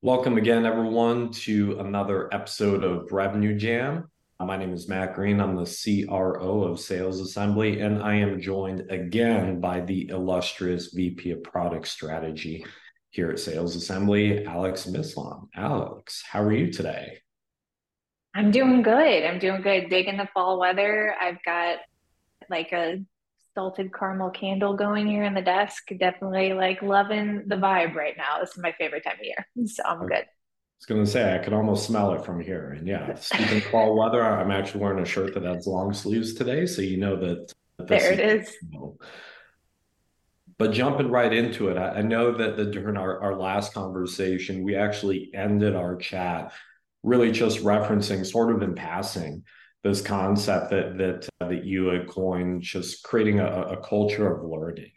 Welcome again, everyone, to another episode of Revenue Jam. My name is Matt Green. I'm the CRO of Sales Assembly, and I am joined again by the illustrious VP of Product Strategy here at Sales Assembly, Alex Mislan. Alex, how are you today? I'm doing good. I'm doing good. Digging the fall weather. I've got like a salted caramel candle going here in the desk. Definitely like loving the vibe right now. This is my favorite time of year. So I'm good. I was going to say, I could almost smell it from here. And yeah, speaking of fall weather, I'm actually wearing a shirt that has long sleeves today. So you know that. There it is. But jumping right into it, I, I know that, that during our, our last conversation, we actually ended our chat really just referencing sort of in passing this concept that that uh, that you had coined, just creating a, a culture of learning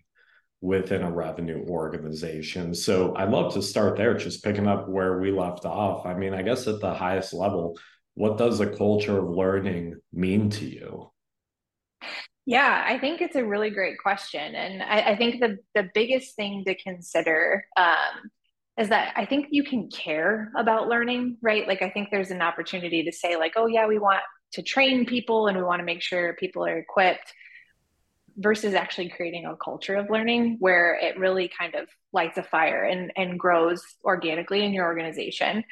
within a revenue organization. So I'd love to start there, just picking up where we left off. I mean, I guess at the highest level, what does a culture of learning mean to you? Yeah, I think it's a really great question. And I, I think the, the biggest thing to consider um, is that I think you can care about learning, right? Like, I think there's an opportunity to say, like, oh, yeah, we want to train people and we want to make sure people are equipped versus actually creating a culture of learning where it really kind of lights a fire and, and grows organically in your organization.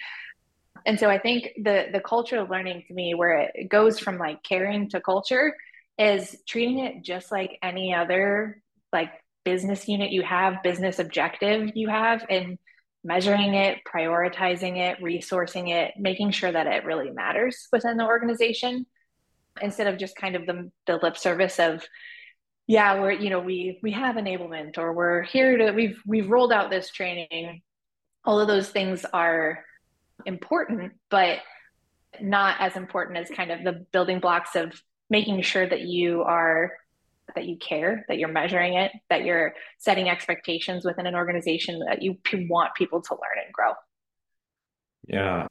And so I think the the culture of learning to me where it goes from like caring to culture is treating it just like any other like business unit you have, business objective you have and measuring it, prioritizing it, resourcing it, making sure that it really matters within the organization instead of just kind of the, the lip service of yeah we're you know we we have enablement or we're here to we've we've rolled out this training. All of those things are important but not as important as kind of the building blocks of making sure that you are that you care, that you're measuring it, that you're setting expectations within an organization that you want people to learn and grow. Yeah.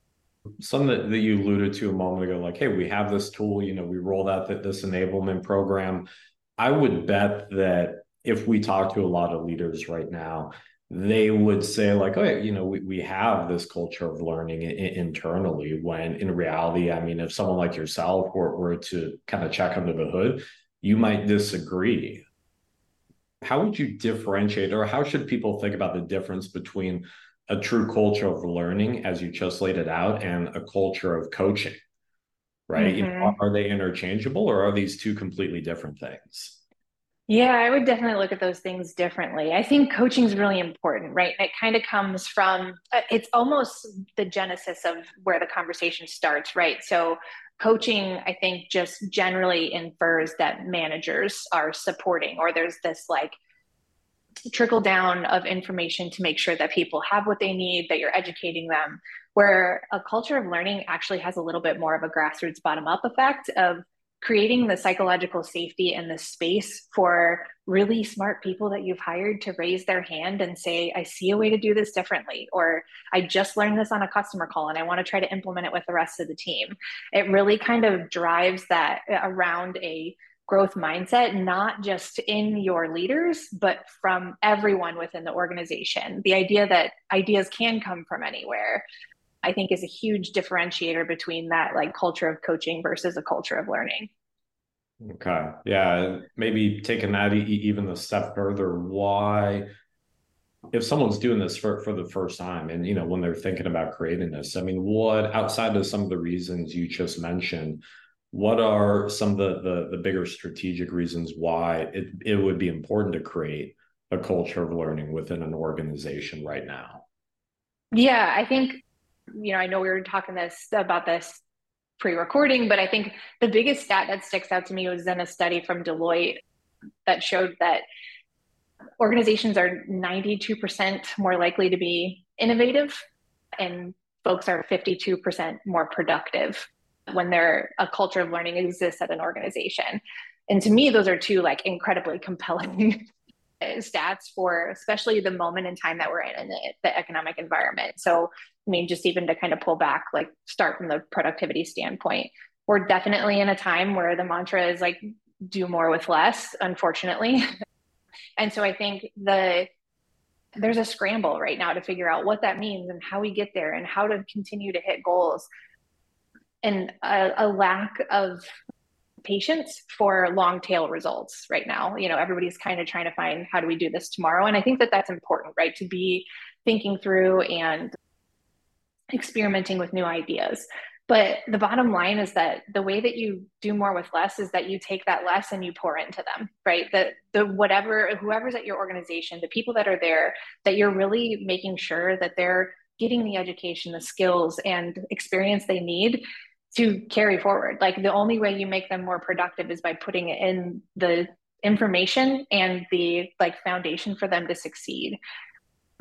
Something that, that you alluded to a moment ago, like, hey, we have this tool, you know, we rolled out that this enablement program. I would bet that if we talk to a lot of leaders right now, they would say like oh you know we, we have this culture of learning I- internally when in reality i mean if someone like yourself were, were to kind of check under the hood you might disagree. How would you differentiate, or how should people think about the difference between a true culture of learning, as you just laid it out, and a culture of coaching? Right? Mm-hmm. You know, mm-hmm. are they interchangeable, or are these two completely different things? Yeah, I would definitely look at those things differently. I think coaching is really important, right? And It kind of comes from, uh, it's almost the genesis of where the conversation starts, right? So, coaching, I think, just generally infers that managers are supporting, or there's this like trickle down of information to make sure that people have what they need, that you're educating them. Where a culture of learning actually has a little bit more of a grassroots bottom up effect of creating the psychological safety and the space for really smart people that you've hired to raise their hand and say, I see a way to do this differently, or I just learned this on a customer call and I want to try to implement it with the rest of the team. It really kind of drives that uh, around a growth mindset, not just in your leaders, but from everyone within the organization. The idea that ideas can come from anywhere, I think is a huge differentiator between that like culture of coaching versus a culture of learning. Okay. Yeah. Maybe taking that even a step further, why, if someone's doing this for, for the first time and, you know, when they're thinking about creating this, I mean, what outside of some of the reasons you just mentioned, what are some of the, the, the bigger strategic reasons why it, it would be important to create a culture of learning within an organization right now? Yeah, I think you know, I know we were talking this about this pre-recording, but I think the biggest stat that sticks out to me was in a study from Deloitte that showed that organizations are 92% more likely to be innovative and folks are 52% more productive when there a culture of learning exists at an organization. And to me, those are two like incredibly compelling stats for especially the moment in time that we're in in the, the economic environment. So, I mean, just even to kind of pull back, like start from the productivity standpoint, we're definitely in a time where the mantra is like do more with less, unfortunately. and so I think the there's a scramble right now to figure out what that means and how we get there and how to continue to hit goals. And a, a lack of patience for long tail results right now. You know everybody's kind of trying to find how do we do this tomorrow? And i think that that's important right to be thinking through and experimenting with new ideas but the bottom line is that the way that you do more with less is that you take that less and you pour into them, right? That the whatever, whoever's at your organization, the people that are there, that you're really making sure that they're getting the education, the skills, and experience they need to carry forward. Like the only way you make them more productive is by putting in the information and the like foundation for them to succeed.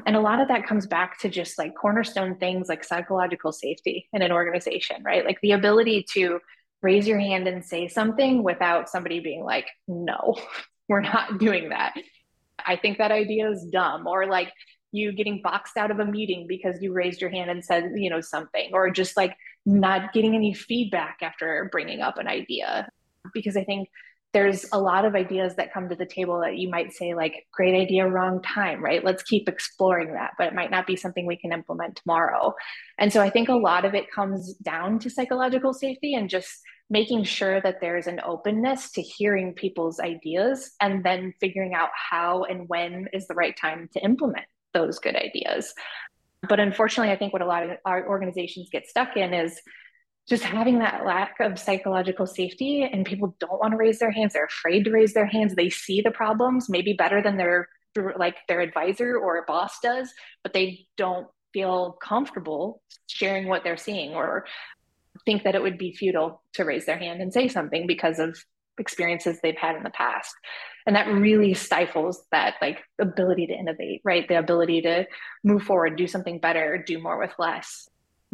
And a lot of that comes back to just like cornerstone things like psychological safety in an organization, right? Like the ability to raise your hand and say something without somebody being like, no, we're not doing that. I think that idea is dumb. Or like you getting boxed out of a meeting because you raised your hand and said, you know, something, or just like not getting any feedback after bringing up an idea. Because I think there's a lot of ideas that come to the table that you might say like great idea wrong time right? Let's keep exploring that but it might not be something we can implement tomorrow. And so i think a lot of it comes down to psychological safety and just making sure that there's an openness to hearing people's ideas and then figuring out how and when is the right time to implement those good ideas. But unfortunately i think what a lot of our organizations get stuck in is just having that lack of psychological safety and people don't want to raise their hands they're afraid to raise their hands they see the problems maybe better than their like their advisor or boss does but they don't feel comfortable sharing what they're seeing or think that it would be futile to raise their hand and say something because of experiences they've had in the past. And that really stifles that like ability to innovate right? The ability to move forward do something better do more with less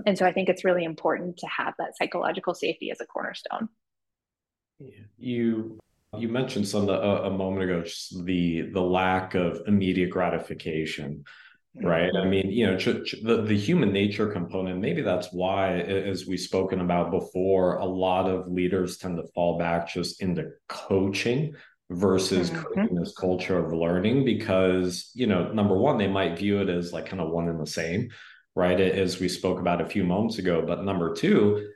and so I think it's really important to have that psychological safety as a cornerstone. You you mentioned some a, a moment ago just the the lack of immediate gratification right i mean you know ch- ch- the, the human nature component maybe that's why as we've spoken about before a lot of leaders tend to fall back just into coaching versus mm-hmm. creating this culture of learning because you know number one they might view it as like kind of one and the same right? As we spoke about a few moments ago. But number two,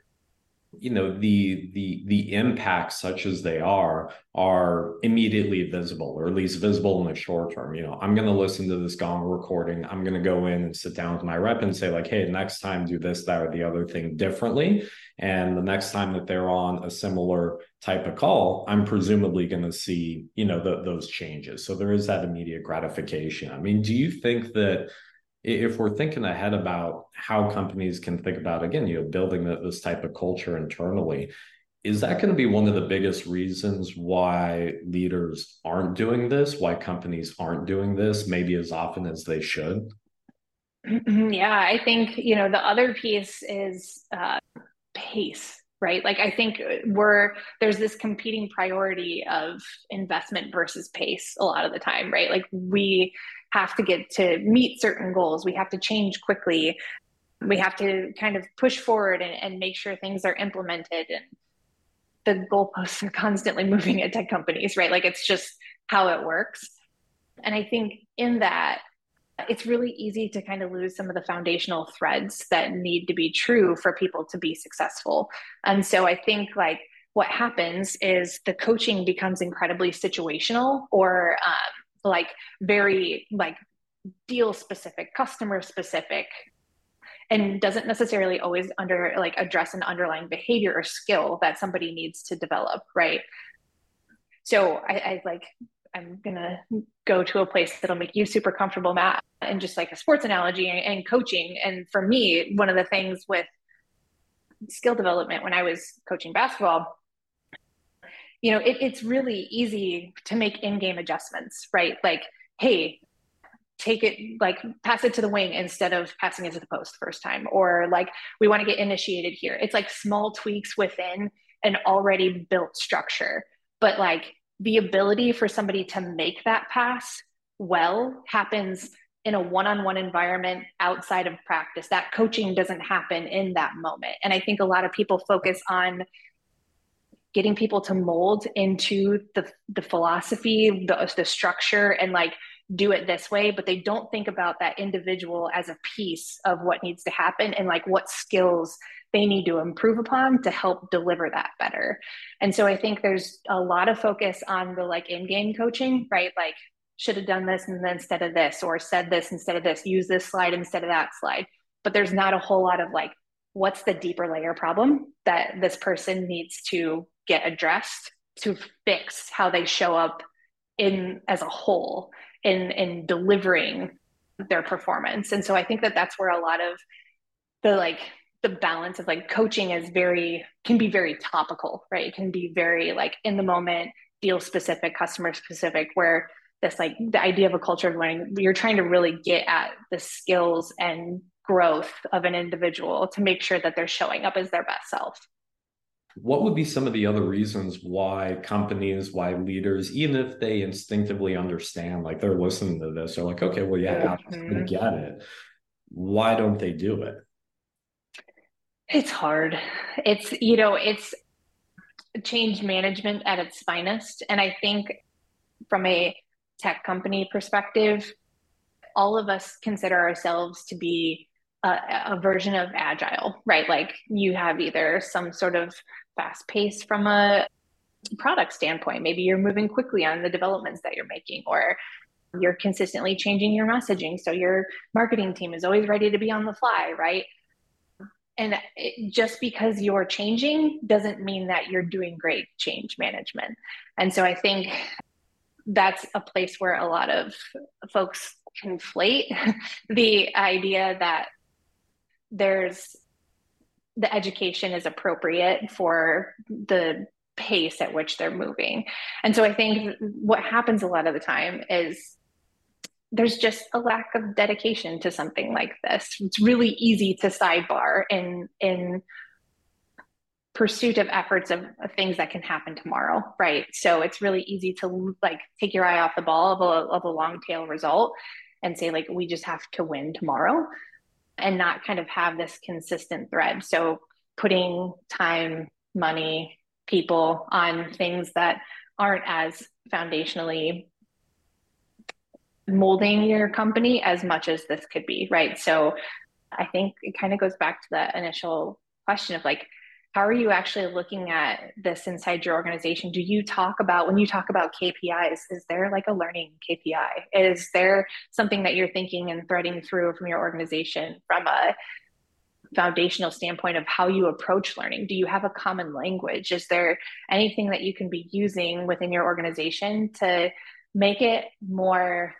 you know the the the impacts such as they are are immediately visible or at least visible in the short term you know i'm going to listen to this gong recording i'm going to go in and sit down with my rep and say like hey next time do this that or the other thing differently and the next time that they're on a similar type of call i'm presumably going to see you know the, those changes so there is that immediate gratification i mean do you think that if we're thinking ahead about how companies can think about again you know building this type of culture internally is that going to be one of the biggest reasons why leaders aren't doing this why companies aren't doing this maybe as often as they should? Yeah i think you know the other piece is uh, pace right? Like i think we're there's this competing priority of investment versus pace a lot of the time right? Like we have to get to meet certain goals. We have to change quickly. We have to kind of push forward and, and make sure things are implemented. And the goalposts are constantly moving at tech companies, right? Like it's just how it works. And I think in that, it's really easy to kind of lose some of the foundational threads that need to be true for people to be successful. And so I think like what happens is the coaching becomes incredibly situational or um, like very like deal specific, customer specific, and doesn't necessarily always under like address an underlying behavior or skill that somebody needs to develop, right? So I, I like I'm gonna go to a place that'll make you super comfortable, Matt, and just like a sports analogy and, and coaching. And for me, one of the things with skill development when I was coaching basketball you know, it, it's really easy to make in-game adjustments, right? Like, hey, take it like pass it to the wing instead of passing it to the post first time or like we want to get initiated here. It's like small tweaks within an already built structure but like the ability for somebody to make that pass well happens in a one-on-one environment outside of practice. That coaching doesn't happen in that moment. And i think a lot of people focus on getting people to mold into the the philosophy, the, the structure, and like do it this way, but they don't think about that individual as a piece of what needs to happen and like what skills they need to improve upon to help deliver that better. And so I think there's a lot of focus on the like in-game coaching, right? Like should have done this and then instead of this or said this instead of this, use this slide instead of that slide. But there's not a whole lot of like what's the deeper layer problem that this person needs to get addressed to fix how they show up in as a whole in in delivering their performance? And so i think that that's where a lot of the like the balance of like coaching is very can be very topical right? It can be very like in the moment deal specific customer specific where this like the idea of a culture of learning you're trying to really get at the skills and growth of an individual to make sure that they're showing up as their best self. What would be some of the other reasons why companies why leaders even if they instinctively understand like they're listening to this they're like okay well yeah mm-hmm. get it. Why don't they do it? It's hard. It's you know it's change management at its finest. And i think from a tech company perspective all of us consider ourselves to be a, a, version of agile, right? Like you have either some sort of fast pace from a product standpoint. Maybe you're moving quickly on the developments that you're making, or you're consistently changing your messaging. So your marketing team is always ready to be on the fly, right? And it, just because you're changing doesn't mean that you're doing great change management. And so I think that's a place where a lot of folks conflate the idea that there's the education is appropriate for the pace at which they're moving. And so I think what happens a lot of the time is there's just a lack of dedication to something like this. It's really easy to sidebar in in pursuit of efforts of, of, things that can happen tomorrow, right? So it's really easy to like take your eye off the ball of a, of a long tail result and say like we just have to win tomorrow and not kind of have this consistent thread. So putting time, money, people on things that aren't as foundationally molding your company as much as this could be, right? So I think it kind of goes back to that initial question of like, how are you actually looking at this inside your organization? Do you talk about when you talk about kpis is there like a learning kpi is there something that you're thinking and threading through from your organization from a foundational standpoint of how you approach learning? Do you have a common language? Is there anything that you can be using within your organization to make it more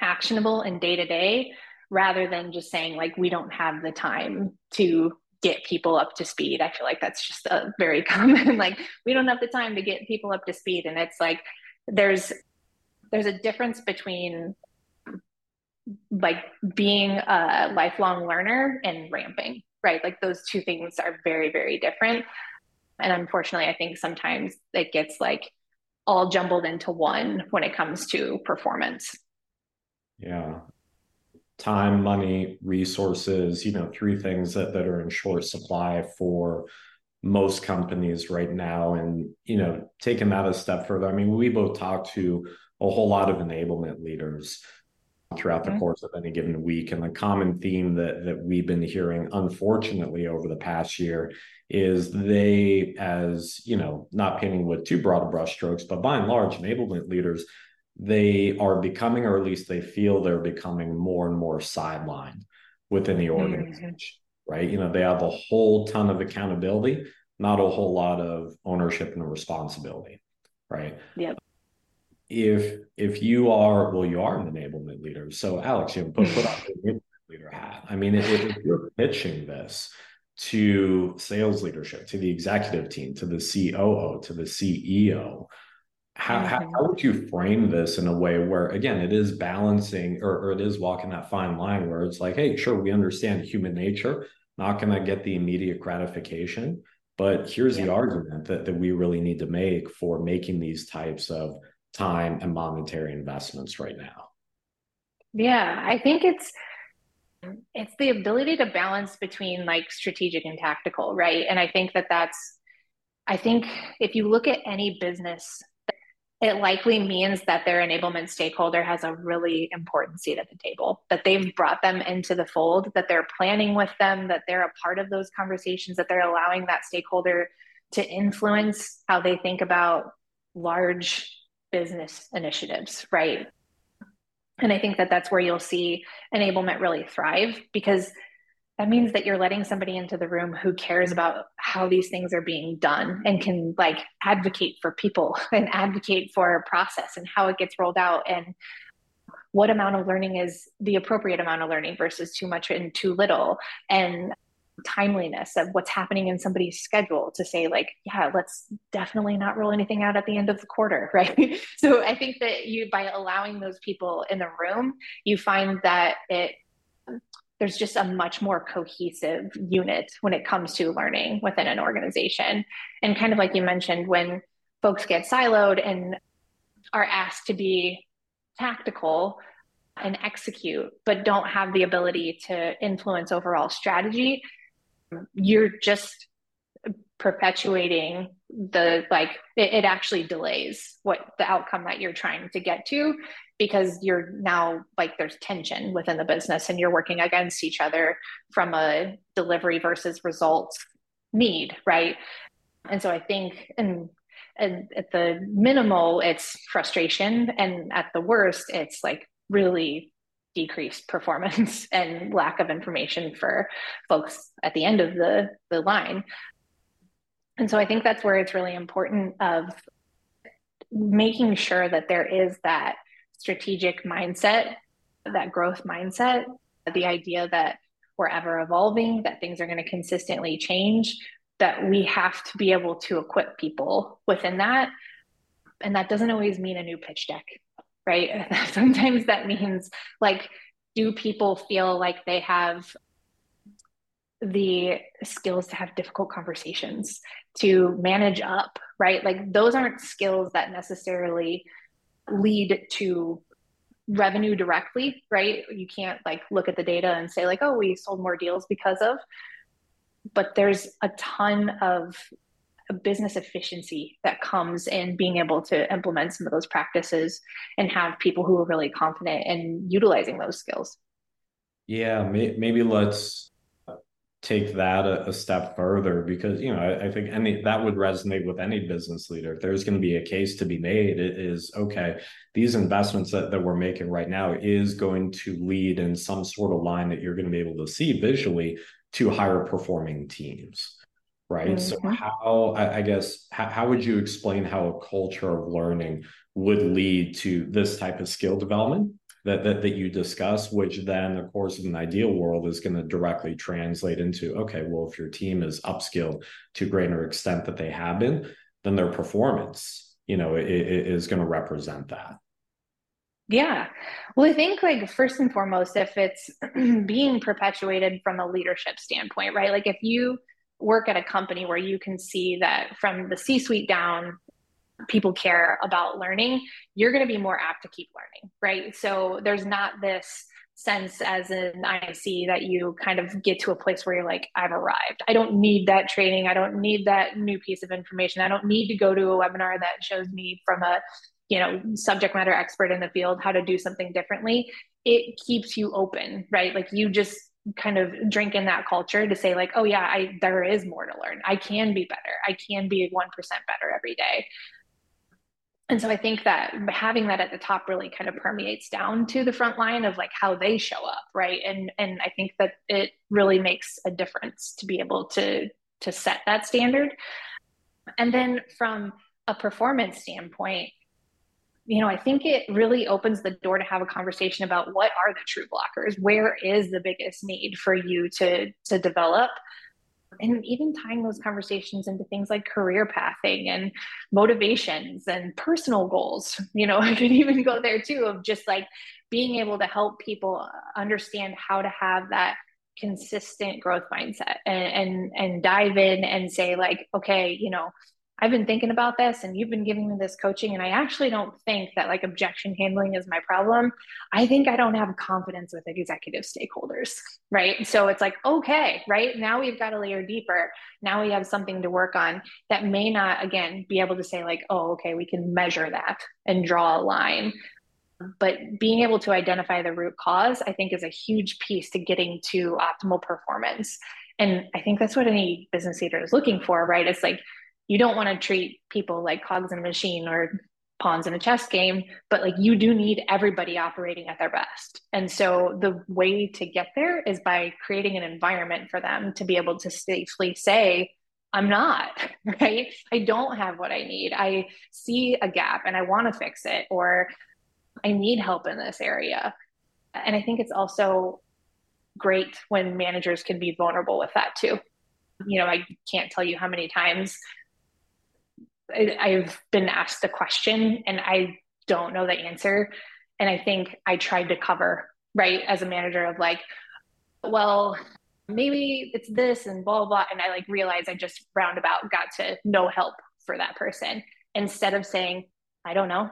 actionable and day to day rather than just saying like we don't have the time to get people up to speed. I feel like that's just a very common like we don't have the time to get people up to speed and it's like there's there's a difference between like being a lifelong learner and ramping, right? Like those two things are very very different. And unfortunately, I think sometimes it gets like all jumbled into one when it comes to performance. Yeah time, money, resources, you know, three things that, that are in short supply for most companies right now. And, you know, taking that a step further, I mean, we both talk to a whole lot of enablement leaders throughout the mm-hmm. course of any given week. And the common theme that that we've been hearing, unfortunately, over the past year is they, as you know, not painting with too broad of brushstrokes, but by and large, enablement leaders they are becoming, or at least they feel they're becoming more and more sidelined within the mm-hmm. organization, mm-hmm. right? You know, they have a whole ton of accountability, not a whole lot of ownership and responsibility, right? Yep. If if you are well, you are an enablement leader. So Alex, you know, put, put on the enablement leader hat. I mean, if, if you're pitching this to sales leadership, to the executive team, to the COO, to the CEO, how, how, mm-hmm. how, would you frame this in a way where again it is balancing or, or it is walking that fine line where it's like hey sure we understand human nature not going to get the immediate gratification but here's yeah. the argument that, that we really need to make for making these types of time and monetary investments right now yeah i think it's it's the ability to balance between like strategic and tactical right and i think that that's i think if you look at any business it likely means that their enablement stakeholder has a really important seat at the table, that they've brought them into the fold, that they're planning with them, that they're a part of those conversations, that they're allowing that stakeholder to influence how they think about large business initiatives, right? And I think that that's where you'll see enablement really thrive because that means that you're letting somebody into the room who cares about how these things are being done and can like advocate for people and advocate for a process and how it gets rolled out and what amount of learning is the appropriate amount of learning versus too much and too little and timeliness of what's happening in somebody's schedule to say like yeah let's definitely not roll anything out at the end of the quarter right? So i think that you by allowing those people in the room you find that it there's just a much more cohesive unit when it comes to learning within an organization. And kind of like you mentioned when folks get siloed and are asked to be tactical and execute but don't have the ability to influence overall strategy you're just perpetuating the like it, it, actually delays what the outcome that you're trying to get to because you're now like there's tension within the business and you're working against each other from a delivery versus results need right and so i think and and at the minimal it's frustration and at the worst it's like really decreased performance and lack of information for folks at the end of the, the line. And so I think that's where it's really important of making sure that there is that strategic mindset, that growth mindset, the idea that we're ever evolving, that things are going to consistently change, that we have to be able to equip people within that. And that doesn't always mean a new pitch deck right? Sometimes that means like, do people feel like they have the skills to have difficult conversations, to manage up, right? Like, those aren't skills that necessarily lead to revenue directly, right? You can't like look at the data and say, like, oh, we sold more deals because of, but there's a ton of business efficiency that comes in being able to implement some of those practices and have people who are really confident in utilizing those skills. Yeah, may, maybe let's take that a, a, step further because you know I, I, think any that would resonate with any business leader. If there's going to be a case to be made, it is okay. These investments that, that we're making right now is going to lead in some sort of line that you're going to be able to see visually to higher performing teams right? Mm-hmm. So how I, I guess how, how would you explain how a culture of learning would lead to this type of skill development that, that that you discuss, which then, of course, in an ideal world, is going to directly translate into okay, well, if your team is upskilled to greater extent that they have been, then their performance, you know, it, it is going to represent that. Yeah. Well, I think like first and foremost, if it's being perpetuated from a leadership standpoint, right? Like if you work at a company where you can see that from the C suite down, people care about learning, you're going to be more apt to keep learning, right? So there's not this sense as an IC that you kind of get to a place where you're like, I've arrived. I don't need that training. I don't need that new piece of information. I don't need to go to a webinar that shows me from a you know subject matter expert in the field how to do something differently it keeps you open right like you just kind of drink in that culture to say like oh yeah i there is more to learn i can be better i can be 1% better every day and so i think that having that at the top really kind of permeates down to the front line of like how they show up right and and i think that it really makes a difference to be able to to set that standard and then from a performance standpoint you know, I think it really opens the door to have a conversation about what are the true blockers? Where is the biggest need for you to to develop? And even tying those conversations into things like career pathing and motivations and personal goals. You know, I could even go there too of just like being able to help people understand how to have that consistent growth mindset and and, and dive in and say like, okay, you know, I've been thinking about this and you've been giving me this coaching, and I actually don't think that like objection handling is my problem. I think I don't have confidence with executive stakeholders, right? So it's like, okay, right? Now we've got a layer deeper. Now we have something to work on that may not, again, be able to say, like, oh, okay, we can measure that and draw a line. But being able to identify the root cause, I think, is a huge piece to getting to optimal performance. And I think that's what any business leader is looking for, right? It's like, you don't want to treat people like cogs in a machine or pawns in a chess game, but like you do need everybody operating at their best. And so the way to get there is by creating an environment for them to be able to safely say, I'm not, right? I don't have what I need. I see a gap and I want to fix it, or I need help in this area. And I think it's also great when managers can be vulnerable with that too. You know, I can't tell you how many times I've been asked a question and I don't know the answer. And I think I tried to cover, right, as a manager of like, well, maybe it's this and blah, blah, blah. And I like realized I just roundabout got to no help for that person instead of saying, I don't know,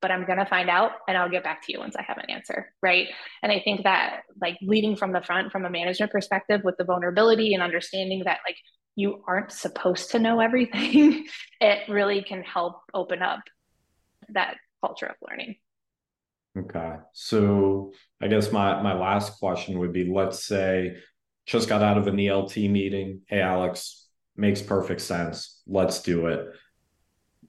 but I'm going to find out and I'll get back to you once I have an answer. Right. And I think that like leading from the front from a management perspective with the vulnerability and understanding that like you aren't supposed to know everything, it really can help open up that culture of learning. Okay. So I guess my my last question would be let's say just got out of an ELT meeting. Hey Alex, makes perfect sense. Let's do it.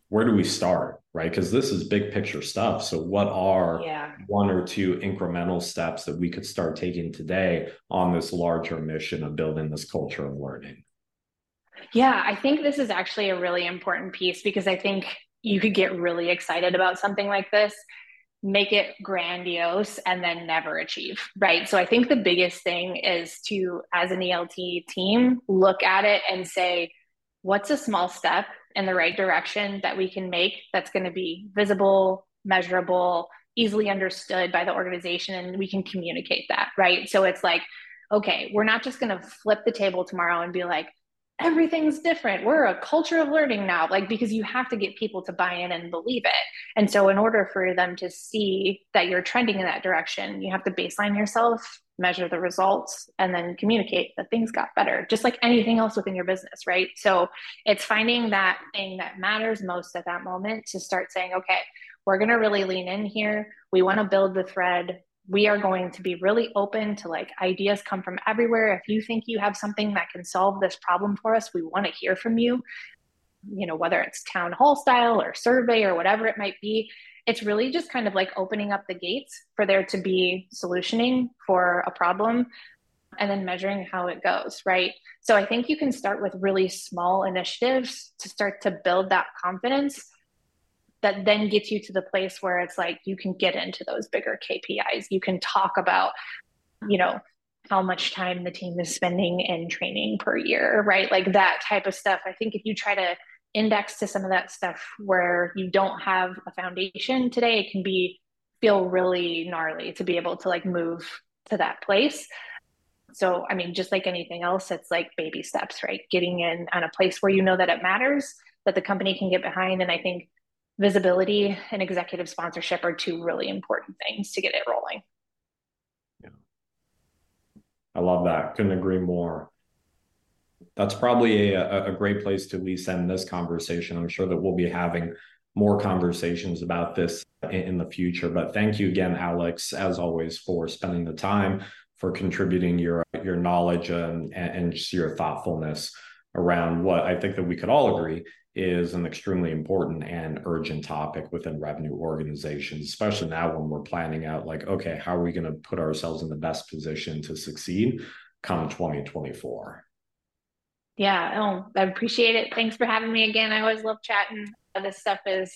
Where do we start? Right? Because this is big picture stuff. So what are yeah. one or two incremental steps that we could start taking today on this larger mission of building this culture of learning? Yeah, I think this is actually a really important piece because I think you could get really excited about something like this, make it grandiose, and then never achieve, right? So I think the biggest thing is to, as an ELT team, look at it and say, what's a small step in the right direction that we can make that's going to be visible, measurable, easily understood by the organization, and we can communicate that, right? So it's like, okay, we're not just going to flip the table tomorrow and be like, everything's different. We're a culture of learning now, like because you have to get people to buy in and believe it. And so, in order for them to see that you're trending in that direction, you have to baseline yourself, measure the results, and then communicate that things got better, just like anything else within your business, right? So, it's finding that thing that matters most at that moment to start saying, okay, we're going to really lean in here. We want to build the thread we are going to be really open to like ideas come from everywhere. If you think you have something that can solve this problem for us, we want to hear from you. You know, whether it's town hall style or survey or whatever it might be, it's really just kind of like opening up the gates for there to be solutioning for a problem and then measuring how it goes, right? So I think you can start with really small initiatives to start to build that confidence that then gets you to the place where it's like you can get into those bigger KPIs. You can talk about, you know, how much time the team is spending in training per year, right? Like that type of stuff. I think if you try to index to some of that stuff where you don't have a foundation today, it can be feel really gnarly to be able to like move to that place. So, I mean, just like anything else, it's like baby steps, right? Getting in on a place where you know that it matters, that the company can get behind. And I think visibility and executive sponsorship are two really important things to get it rolling. Yeah. I love that. Couldn't agree more. That's probably a, a great place to at least end this conversation. I'm sure that we'll be having more conversations about this in, in the future. But thank you again, Alex, as always, for spending the time, for contributing your your knowledge and, and just your thoughtfulness around what I think that we could all agree is an extremely important and urgent topic within revenue organizations, especially now when we're planning out like, okay, how are we going to put ourselves in the best position to succeed come 2024? Yeah, oh, I appreciate it. Thanks for having me again. I always love chatting. This stuff is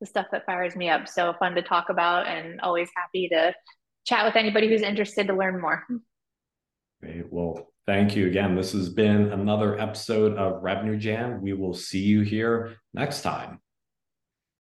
the stuff that fires me up. So fun to talk about and always happy to chat with anybody who's interested to learn more. Great. Well, Thank you again. This has been another episode of Revenue Jam. We will see you here next time.